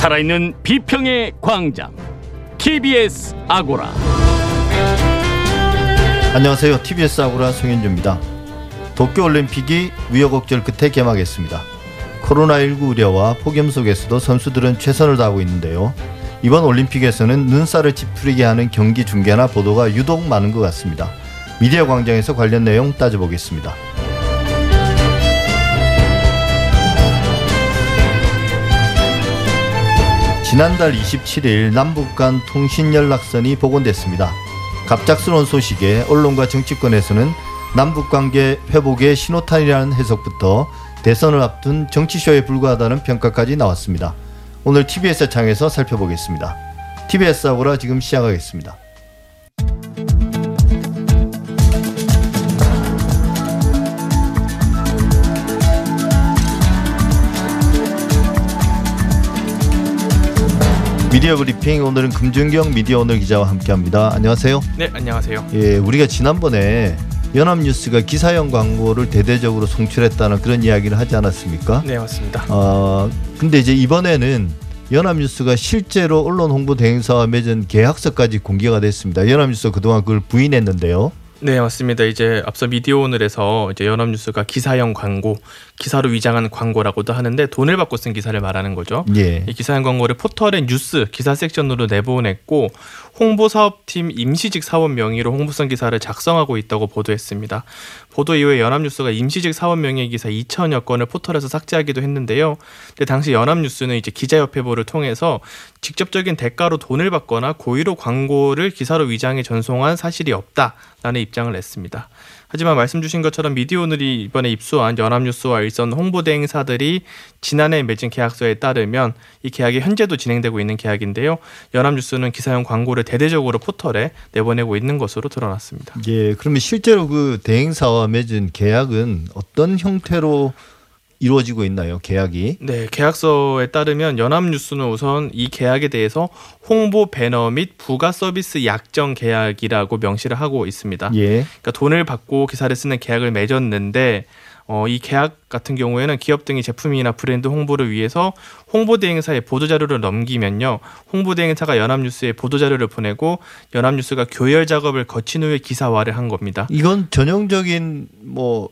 살아있는 비평의 광장 TBS 아고라 안녕하세요. TBS 아고라 송현주입니다. 도쿄올림픽이 우여곡절 끝에 개막했습니다. 코로나19 우려와 폭염 속에서도 선수들은 최선을 다하고 있는데요. 이번 올림픽에서는 눈살을 찌푸리게 하는 경기 중계나 보도가 유독 많은 것 같습니다. 미디어 광장에서 관련 내용 따져보겠습니다. 지난달 27일 남북 간 통신 연락선이 복원됐습니다. 갑작스러운 소식에 언론과 정치권에서는 남북 관계 회복의 신호탄이라는 해석부터 대선을 앞둔 정치쇼에 불과하다는 평가까지 나왔습니다. 오늘 TBS 창에서 살펴보겠습니다. TBS 아고라 지금 시작하겠습니다. 미디어 브리핑 오늘은 금준경 미디어 오늘 기자와 함께합니다. 안녕하세요. 네, 안녕하세요. 예, 우리가 지난번에 연합뉴스가 기사형 광고를 대대적으로 송출했다는 그런 이야기를 하지 않았습니까? 네, 맞습니다. 어, 근데 이제 이번에는 연합뉴스가 실제로 언론 홍보 대행사와 맺은 계약서까지 공개가 됐습니다. 연합뉴스 그동안 그걸 부인했는데요. 네, 맞습니다. 이제 앞서 미디어 오늘에서 이제 연합뉴스가 기사형 광고, 기사로 위장한 광고라고도 하는데 돈을 받고 쓴 기사를 말하는 거죠. 예. 이 기사형 광고를 포털의 뉴스 기사 섹션으로 내보냈고 홍보 사업팀 임시직 사원 명의로 홍보성 기사를 작성하고 있다고 보도했습니다. 보도 이후에 연합뉴스가 임시직 사원 명의 기사 2천여 건을 포털에서 삭제하기도 했는데요. 근데 당시 연합뉴스는 이제 기자협회보를 통해서 직접적인 대가로 돈을 받거나 고의로 광고를 기사로 위장해 전송한 사실이 없다라는 입장을 냈습니다. 하지만 말씀 주신 것처럼 미디어 오늘이 이번에 입수한 연합뉴스와 일선 홍보대 행사들이 지난해 맺은 계약서에 따르면 이 계약이 현재도 진행되고 있는 계약인데요. 연합뉴스는 기사용 광고를 대대적으로 포털에 내보내고 있는 것으로 드러났습니다. 예, 그러면 실제로 그 대행사와 맺은 계약은 어떤 형태로 이루어지고 있나요? 계약이? 네, 계약서에 따르면 연합뉴스는 우선 이 계약에 대해서 홍보 배너 및 부가 서비스 약정 계약이라고 명시를 하고 있습니다. 예. 그러니까 돈을 받고 기사를 쓰는 계약을 맺었는데 어, 이 계약 같은 경우에는 기업 등이 제품이나 브랜드 홍보를 위해서 홍보대행사에 보도자료를 넘기면요. 홍보대행사가 연합뉴스에 보도자료를 보내고 연합뉴스가 교열 작업을 거친 후에 기사화를 한 겁니다. 이건 전형적인 뭐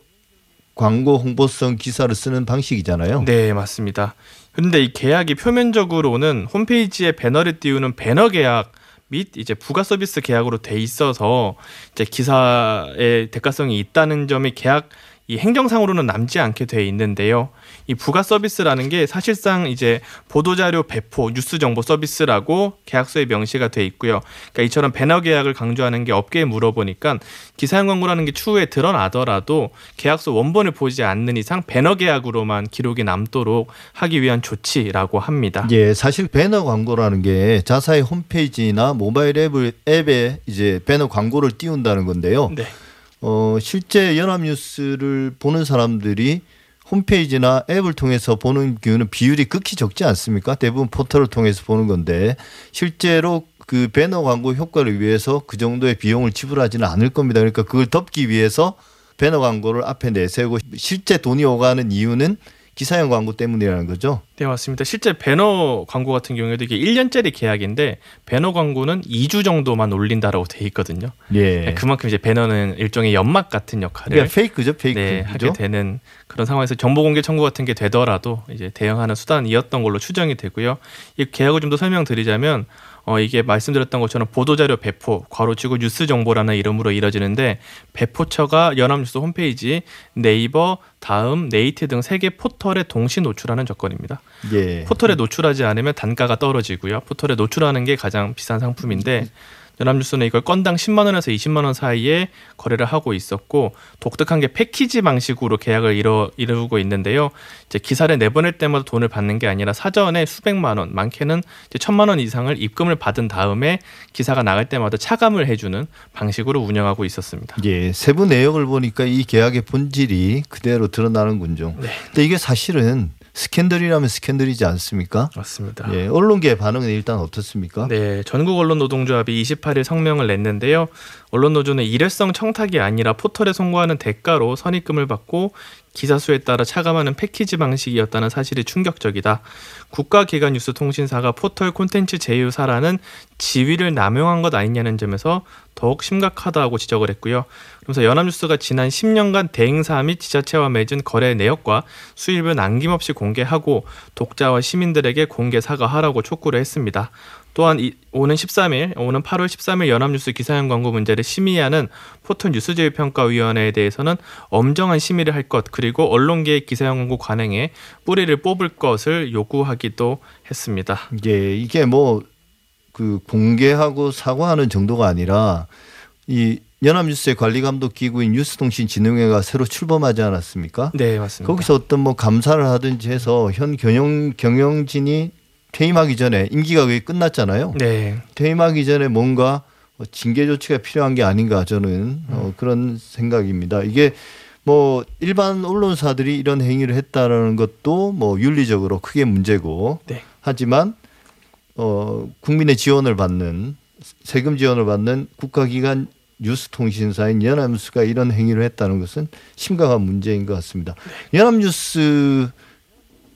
광고 홍보성 기사를 쓰는 방식이잖아요. 네, 맞습니다. 그런데 이 계약이 표면적으로는 홈페이지에 배너를 띄우는 배너 계약 및 이제 부가 서비스 계약으로 돼 있어서 이제 기사의 대가성이 있다는 점이 계약 이 행정상으로는 남지 않게 돼 있는데요. 이 부가 서비스라는 게 사실상 이제 보도자료 배포, 뉴스 정보 서비스라고 계약서에 명시가 돼 있고요. 그러니까 이처럼 배너 계약을 강조하는 게 업계에 물어보니까 기사형 광고라는 게 추후에 드러나더라도 계약서 원본을 보지 않는 이상 배너 계약으로만 기록이 남도록 하기 위한 조치라고 합니다. 예, 사실 배너 광고라는 게 자사의 홈페이지나 모바일 앱을 앱에 이제 배너 광고를 띄운다는 건데요. 네. 어, 실제 연합뉴스를 보는 사람들이 홈페이지나 앱을 통해서 보는 경우는 비율이 극히 적지 않습니까? 대부분 포털을 통해서 보는 건데 실제로 그 배너 광고 효과를 위해서 그 정도의 비용을 지불하지는 않을 겁니다. 그러니까 그걸 덮기 위해서 배너 광고를 앞에 내세우고 실제 돈이 오가는 이유는 기사형 광고 때문이라는 거죠. 네, 맞습니다. 실제 배너 광고 같은 경우에도 이게 1년짜리 계약인데 배너 광고는 2주 정도만 올린다라고 돼 있거든요. 예. 그만큼 이제 배너는 일종의 연막 같은 역할을 그러니까 fake죠, fake. 네, 하게 되는 그런 상황에서 정보 공개 청구 같은 게 되더라도 이제 대응하는 수단이었던 걸로 추정이 되고요. 이 계약을 좀 더 설명드리자면 어, 이게 말씀드렸던 것처럼 보도자료 배포, 괄호치고 뉴스 정보라는 이름으로 이뤄지는데 배포처가 연합뉴스 홈페이지, 네이버, 다음, 네이트 등 세 개 포털에 동시 노출하는 조건입니다. 예. 포털에 노출하지 않으면 단가가 떨어지고요. 포털에 노출하는 게 가장 비싼 상품인데 연합뉴스는 이걸 건당 10만 원에서 20만 원 사이에 거래를 하고 있었고 독특한 게 패키지 방식으로 계약을 이루, 이루고 있는데요. 이제 기사를 내보낼 때마다 돈을 받는 게 아니라 사전에 수백만 원, 많게는 이제 천만 원 이상을 입금을 받은 다음에 기사가 나갈 때마다 차감을 해주는 방식으로 운영하고 있었습니다. 예, 세부 내역을 보니까 이 계약의 본질이 그대로 드러나는군요. 네. 근데 이게 사실은 스캔들이라면 스캔들이지 않습니까? 맞습니다. 예, 언론계 반응은 일단 어떻습니까? 네, 전국 언론 노동조합이 28일 성명을 냈는데요. 언론 노조는 일회성 청탁이 아니라 포털에 송고하는 대가로 선입금을 받고 기사 수에 따라 차감하는 패키지 방식이었다는 사실이 충격적이다. 국가기관 뉴스통신사가 포털 콘텐츠 제휴사라는 지위를 남용한 것 아니냐는 점에서 더욱 심각하다고 지적을 했고요. 그러면서 연합뉴스가 지난 10년간 대행사 및 지자체와 맺은 거래 내역과 수입을 남김없이 공개하고 독자와 시민들에게 공개 사과하라고 촉구를 했습니다. 또한 이, 오는 13일, 오는 8월 13일 연합뉴스 기사형 광고 문제를 심의하는 포털 뉴스제휴평가위원회에 대해서는 엄정한 심의를 할 것, 그리고 언론계의 기사형 광고 관행에 뿌리를 뽑을 것을 요구하기도 했습니다. 예, 이게 뭐 그 공개하고 사과하는 정도가 아니라 이 연합뉴스의 관리 감독 기구인 뉴스통신진흥회가 새로 출범하지 않았습니까? 네, 맞습니다. 거기서 어떤 뭐 감사를 하든지 해서 현 경영 경영진이 퇴임하기 전에 임기가 거의 끝났잖아요. 네. 퇴임하기 전에 뭔가 뭐 징계 조치가 필요한 게 아닌가 저는 어, 그런 생각입니다. 이게 뭐 일반 언론사들이 이런 행위를 했다라는 것도 뭐 윤리적으로 크게 문제고 네. 하지만 어 국민의 지원을 받는 세금 지원을 받는 국가기관 뉴스통신사인 연합뉴스가 이런 행위를 했다는 것은 심각한 문제인 것 같습니다. 연합뉴스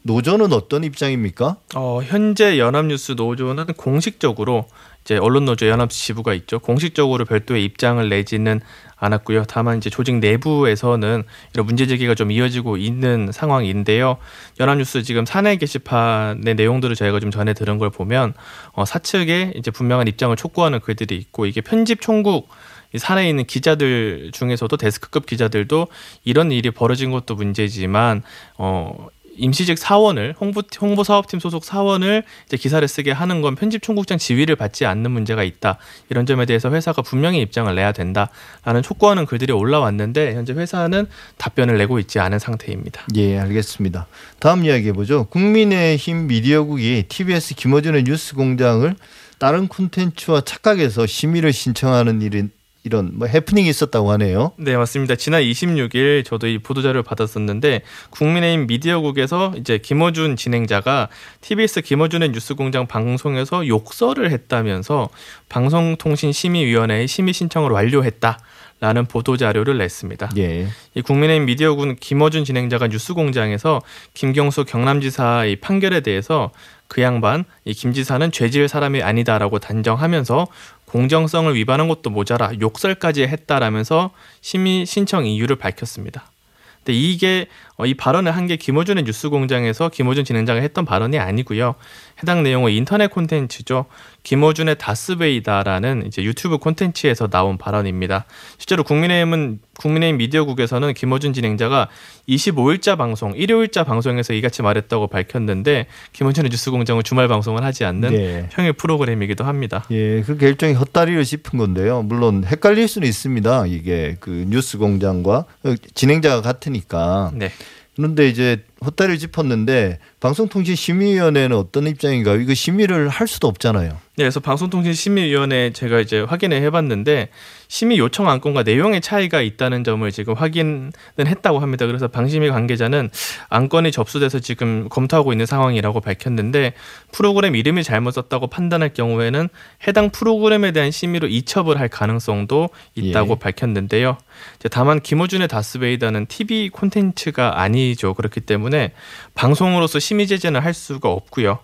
노조는 어떤 입장입니까? 어, 현재 연합뉴스 노조는 공식적으로 이제 언론노조 연합 지부가 있죠. 공식적으로 별도의 입장을 내지는 않았고요. 다만 이제 조직 내부에서는 이런 문제 제기가 좀 이어지고 있는 상황인데요. 연합뉴스 지금 사내 게시판의 내용들을 저희가 좀 전에 들은 걸 보면 어, 사측에 이제 분명한 입장을 촉구하는 글들이 있고 이게 편집 총국 이 사내에 있는 기자들 중에서도 데스크급 기자들도 이런 일이 벌어진 것도 문제지만 어 임시직 사원을 홍보 홍보 사업팀 소속 사원을 이제 기사를 쓰게 하는 건 편집 총국장 지위를 받지 않는 문제가 있다. 이런 점에 대해서 회사가 분명히 입장을 내야 된다라는 촉구하는 글들이 올라왔는데 현재 회사는 답변을 내고 있지 않은 상태입니다. 예, 알겠습니다. 다음 이야기 해 보죠. 국민의힘 미디어국이 TBS 김어준의 뉴스 공장을 다른 콘텐츠와 착각해서 심의를 신청하는 일이 이런 뭐 해프닝이 있었다고 하네요. 네, 맞습니다. 지난 26일 저도 이 보도자료를 받았었는데 국민의힘 미디어국에서 이제 김어준 진행자가 TBS 김어준의 뉴스공장 방송에서 욕설을 했다면서 방송통신심의위원회에 심의 신청을 완료했다. 라는 보도 자료를 냈습니다. 예. 이 국민의힘 미디어군 김어준 진행자가 뉴스공장에서 김경수 경남지사 의 판결에 대해서 그 양반 이 김 지사는 죄질 사람이 아니다라고 단정하면서 공정성을 위반한 것도 모자라 욕설까지 했다라면서 심의 신청 이유를 밝혔습니다. 근데 이게 어, 이 발언을 한 게 김호준의 뉴스공장에서 김호준 진행자가 했던 발언이 아니고요. 해당 내용은 인터넷 콘텐츠죠. 김호준의 다스베이다라는 이제 유튜브 콘텐츠에서 나온 발언입니다. 실제로 국민의힘은 국민의힘 미디어국에서는 김호준 진행자가 25일자 방송, 일요일자 방송에서 이같이 말했다고 밝혔는데 김호준의 뉴스공장은 주말 방송을 하지 않는 네. 평일 프로그램이기도 합니다. 예, 그 결정이 헛다리를 짚은 건데요. 물론 헷갈릴 수는 있습니다. 이게 그 뉴스 공장과 어, 진행자가 같으니까. 네. 그런데 이제 헛다리를 짚었는데 방송통신심의위원회는 어떤 입장인가요? 이거 심의를 할 수도 없잖아요. 네, 그래서 방송통신심의위원회 제가 이제 확인을 해봤는데 심의 요청 안건과 내용의 차이가 있다는 점을 지금 확인은 했다고 합니다. 그래서 방심위 관계자는 안건이 접수돼서 지금 검토하고 있는 상황이라고 밝혔는데 프로그램 이름이 잘못 썼다고 판단할 경우에는 해당 프로그램에 대한 심의로 이첩을 할 가능성도 있다고 예. 밝혔는데요. 다만 김호준의 다스베이다는 TV 콘텐츠가 아니죠. 그렇기 때문에 방송으로서 심의 제재는 할 수가 없고요.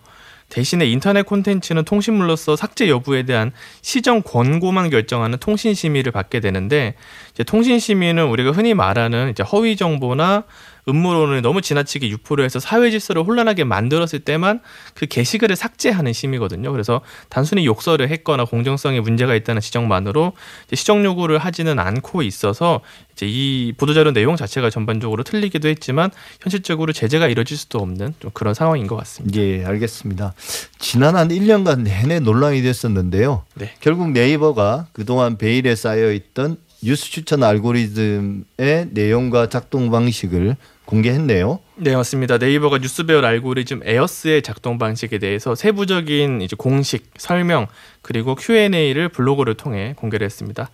대신에 인터넷 콘텐츠는 통신물로서 삭제 여부에 대한 시정 권고만 결정하는 통신 심의를 받게 되는데 이제 통신 심의는 우리가 흔히 말하는 이제 허위 정보나 음모론을 너무 지나치게 유포를 해서 사회 질서를 혼란하게 만들었을 때만 그 게시글을 삭제하는 심의거든요. 그래서 단순히 욕설을 했거나 공정성에 문제가 있다는 지적만으로 시정 요구를 하지는 않고 있어서 이제 이 보도자료 내용 자체가 전반적으로 틀리기도 했지만 현실적으로 제재가 이뤄질 수도 없는 좀 그런 상황인 것 같습니다. 예, 알겠습니다. 지난 한 1년간 내내 논란이 됐었는데요. 네. 결국 네이버가 그동안 베일에 쌓여 있던 뉴스 추천 알고리즘의 내용과 작동 방식을 공개했네요. 네 맞습니다. 네이버가 뉴스배열 알고리즘 에어스의 작동 방식에 대해서 세부적인 이제 공식 설명 그리고 Q&A를 블로그를 통해 공개를 했습니다.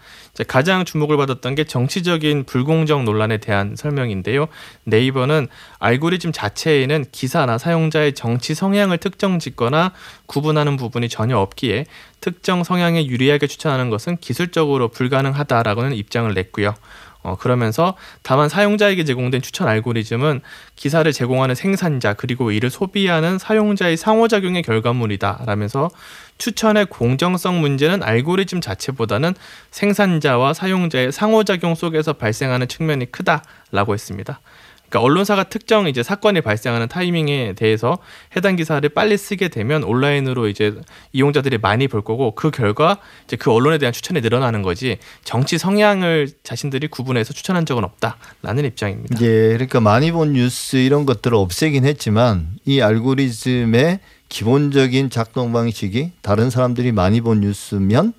가장 주목을 받았던 게 정치적인 불공정 논란에 대한 설명인데요. 네이버는 알고리즘 자체에는 기사나 사용자의 정치 성향을 특정 짓거나 구분하는 부분이 전혀 없기에 특정 성향에 유리하게 추천하는 것은 기술적으로 불가능하다라고는 입장을 냈고요. 어, 그러면서 다만 사용자에게 제공된 추천 알고리즘은 기사를 제공하는 생산자 그리고 이를 소비하는 사용자의 상호작용의 결과물이다 라면서 추천의 공정성 문제는 알고리즘 자체보다는 생산자와 사용자의 상호작용 속에서 발생하는 측면이 크다라고 했습니다. 그러니까 언론사가 특정 이제 사건이 발생하는 타이밍에 대해서 해당 기사를 빨리 쓰게 되면 온라인으로 이제 이용자들이 많이 볼 거고 그 결과 이제 그 언론에 대한 추천이 늘어나는 거지 정치 성향을 자신들이 구분해서 추천한 적은 없다라는 입장입니다. 예, 그러니까 많이 본 뉴스 이런 것들을 없애긴 했지만 이 알고리즘의 기본적인 작동 방식이 다른 사람들이 많이 본 뉴스면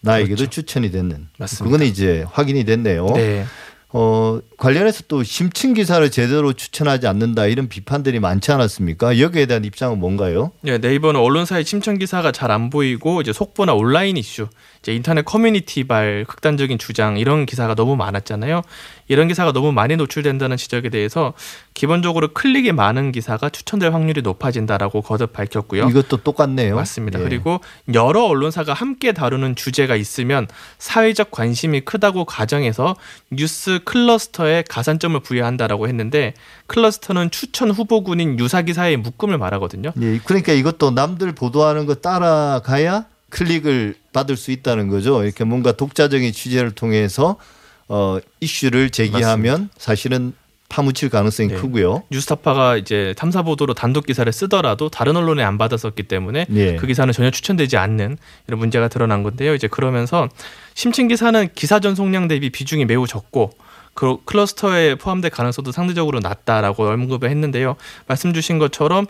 나에게도 그렇죠. 추천이 되는. 맞습니다. 그거는 이제 확인이 됐네요. 네. 어, 관련해서 또 심층 기사를 제대로 추천하지 않는다 이런 비판들이 많지 않았습니까? 여기에 대한 입장은 뭔가요? 네, 네이버는 언론사의 침청 기사가 잘 안 보이고 이제 속보나 온라인 이슈, 이제 인터넷 커뮤니티발 극단적인 주장 이런 기사가 너무 많았잖아요. 이런 기사가 너무 많이 노출된다는 지적에 대해서 기본적으로 클릭이 많은 기사가 추천될 확률이 높아진다라고 거듭 밝혔고요. 이것도 똑같네요. 맞습니다. 예. 그리고 여러 언론사가 함께 다루는 주제가 있으면 사회적 관심이 크다고 가정해서 뉴스 클러스터에 가산점을 부여한다라고 했는데 클러스터는 추천 후보군인 유사 기사의 묶음을 말하거든요. 예, 그러니까 이것도 남들 보도하는 거 따라가야 클릭을 받을 수 있다는 거죠. 이렇게 뭔가 독자적인 취재를 통해서 어, 이슈를 제기하면 사실은 파묻힐 가능성이 네. 크고요. 뉴스타파가 이제 탐사 보도로 단독 기사를 쓰더라도 다른 언론에 안 받았었기 때문에 예. 그 기사는 전혀 추천되지 않는 이런 문제가 드러난 건데요. 이제 그러면서 심층 기사는 기사 전송량 대비 비중이 매우 적고 그 클러스터에 포함될 가능성도 상대적으로 낮다라고 언급을 했는데요. 말씀 주신 것처럼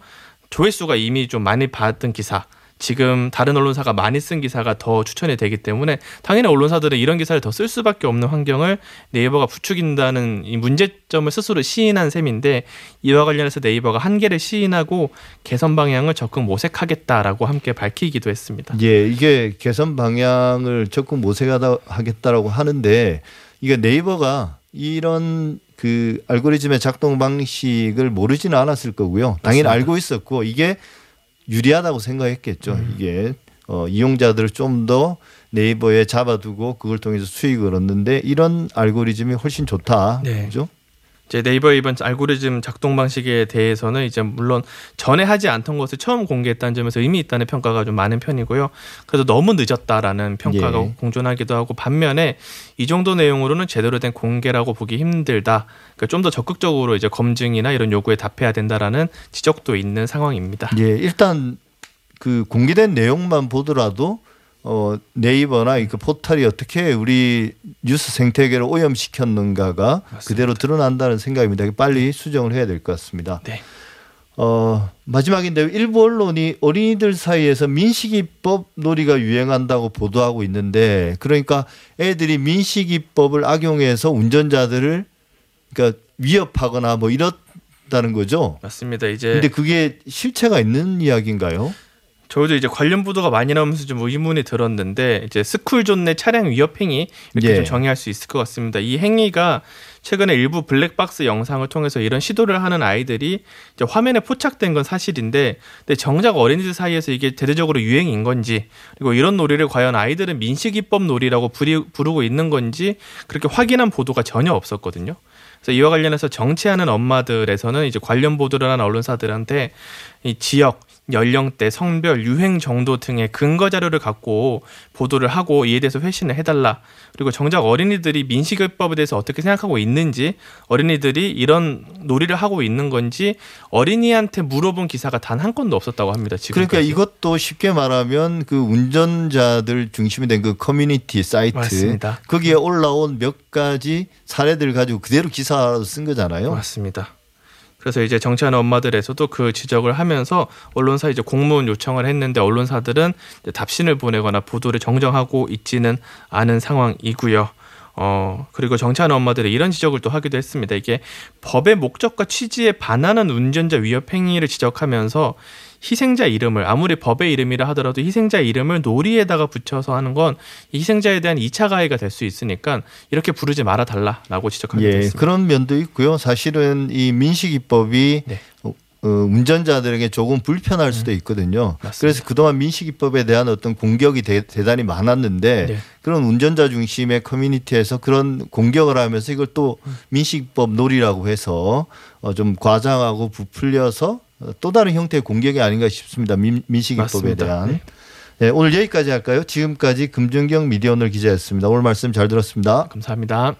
조회수가 이미 좀 많이 받은 기사 지금 다른 언론사가 많이 쓴 기사가 더 추천이 되기 때문에 당연히 언론사들은 이런 기사를 더 쓸 수밖에 없는 환경을 네이버가 부추긴다는 이 문제점을 스스로 시인한 셈인데 이와 관련해서 네이버가 한계를 시인하고 개선 방향을 적극 모색하겠다라고 함께 밝히기도 했습니다. 예, 이게 개선 방향을 적극 모색하다 하겠다라고 하는데 이게 네이버가 이런 그 알고리즘의 작동 방식을 모르지는 않았을 거고요. 당연히 맞습니다. 알고 있었고 이게 유리하다고 생각했겠죠. 음. 이게 어, 이용자들을 좀 더 네이버에 잡아두고 그걸 통해서 수익을 얻는데 이런 알고리즘이 훨씬 좋다. 네. 그죠? 이제 네이버 이번 알고리즘 작동 방식에 대해서는 이제 물론 전에 하지 않던 것을 처음 공개했다는 점에서 의미 있다는 평가가 좀 많은 편이고요. 그래도 너무 늦었다라는 평가가 예. 공존하기도 하고 반면에 이 정도 내용으로는 제대로 된 공개라고 보기 힘들다. 그러니까 좀 더 적극적으로 이제 검증이나 이런 요구에 답해야 된다라는 지적도 있는 상황입니다. 예, 일단 그 공개된 내용만 보더라도 어, 네이버나 그 포털이 어떻게 우리 뉴스 생태계를 오염시켰는가가 맞습니다. 그대로 드러난다는 생각입니다. 빨리 수정을 해야 될 것 같습니다. 네. 어, 마지막인데 일부 언론이 어린이들 사이에서 민식이법 놀이가 유행한다고 보도하고 있는데 그러니까 애들이 민식이법을 악용해서 운전자들을 그러니까 위협하거나 뭐 이렇다는 거죠. 맞습니다. 이제 근데 그게 실체가 있는 이야기인가요? 저도 이제 관련 보도가 많이 나오면서 좀 의문이 들었는데 이제 스쿨존 내 차량 위협 행위 이렇게 예. 좀 정의할 수 있을 것 같습니다. 이 행위가 최근에 일부 블랙박스 영상을 통해서 이런 시도를 하는 아이들이 이제 화면에 포착된 건 사실인데 근데 정작 어린이들 사이에서 이게 대대적으로 유행인 건지 그리고 이런 놀이를 과연 아이들은 민식이법 놀이라고 부르고 있는 건지 그렇게 확인한 보도가 전혀 없었거든요. 그래서 이와 관련해서 정치하는 엄마들에서는 이제 관련 보도를 하는 언론사들한테 이 지역 연령대, 성별, 유행 정도 등의 근거 자료를 갖고 보도를 하고 이에 대해서 회신을 해달라. 그리고 정작 어린이들이 민식이법에 대해서 어떻게 생각하고 있는지, 어린이들이 이런 놀이를 하고 있는 건지 어린이한테 물어본 기사가 단 한 건도 없었다고 합니다. 지금 그러니까 이것도 쉽게 말하면 그 운전자들 중심이 된 그 커뮤니티 사이트 맞습니다. 거기에 올라온 몇 가지 사례들을 가지고 그대로 기사로 쓴 거잖아요. 맞습니다. 그래서 이제 정치하는 엄마들에서도 그 지적을 하면서 언론사 이제 공문 요청을 했는데 언론사들은 이제 답신을 보내거나 보도를 정정하고 있지는 않은 상황이고요. 어, 그리고 정치하는 엄마들이 이런 지적을 또 하기도 했습니다. 이게 법의 목적과 취지에 반하는 운전자 위협 행위를 지적하면서 희생자 이름을 아무리 법의 이름이라 하더라도 희생자 이름을 놀이에다가 붙여서 하는 건 희생자에 대한 2차 가해가 될 수 있으니까 이렇게 부르지 말아 달라라고 지적하기도 예, 했습니다. 그런 면도 있고요. 사실은 이 민식이법이 네. 어, 어, 운전자들에게 조금 불편할 수도 있거든요. 맞습니다. 그래서 그동안 민식이법에 대한 어떤 공격이 대, 단히 많았는데 네. 그런 운전자 중심의 커뮤니티에서 그런 공격을 하면서 이걸 또 민식이법 놀이라고 해서 어, 좀 과장하고 부풀려서 어, 또 다른 형태의 공격이 아닌가 싶습니다. 민, 맞습니다. 대한. 네. 네, 오늘 여기까지 할까요? 지금까지 금준경 미디어 오늘 기자였습니다. 오늘 말씀 잘 들었습니다. 감사합니다.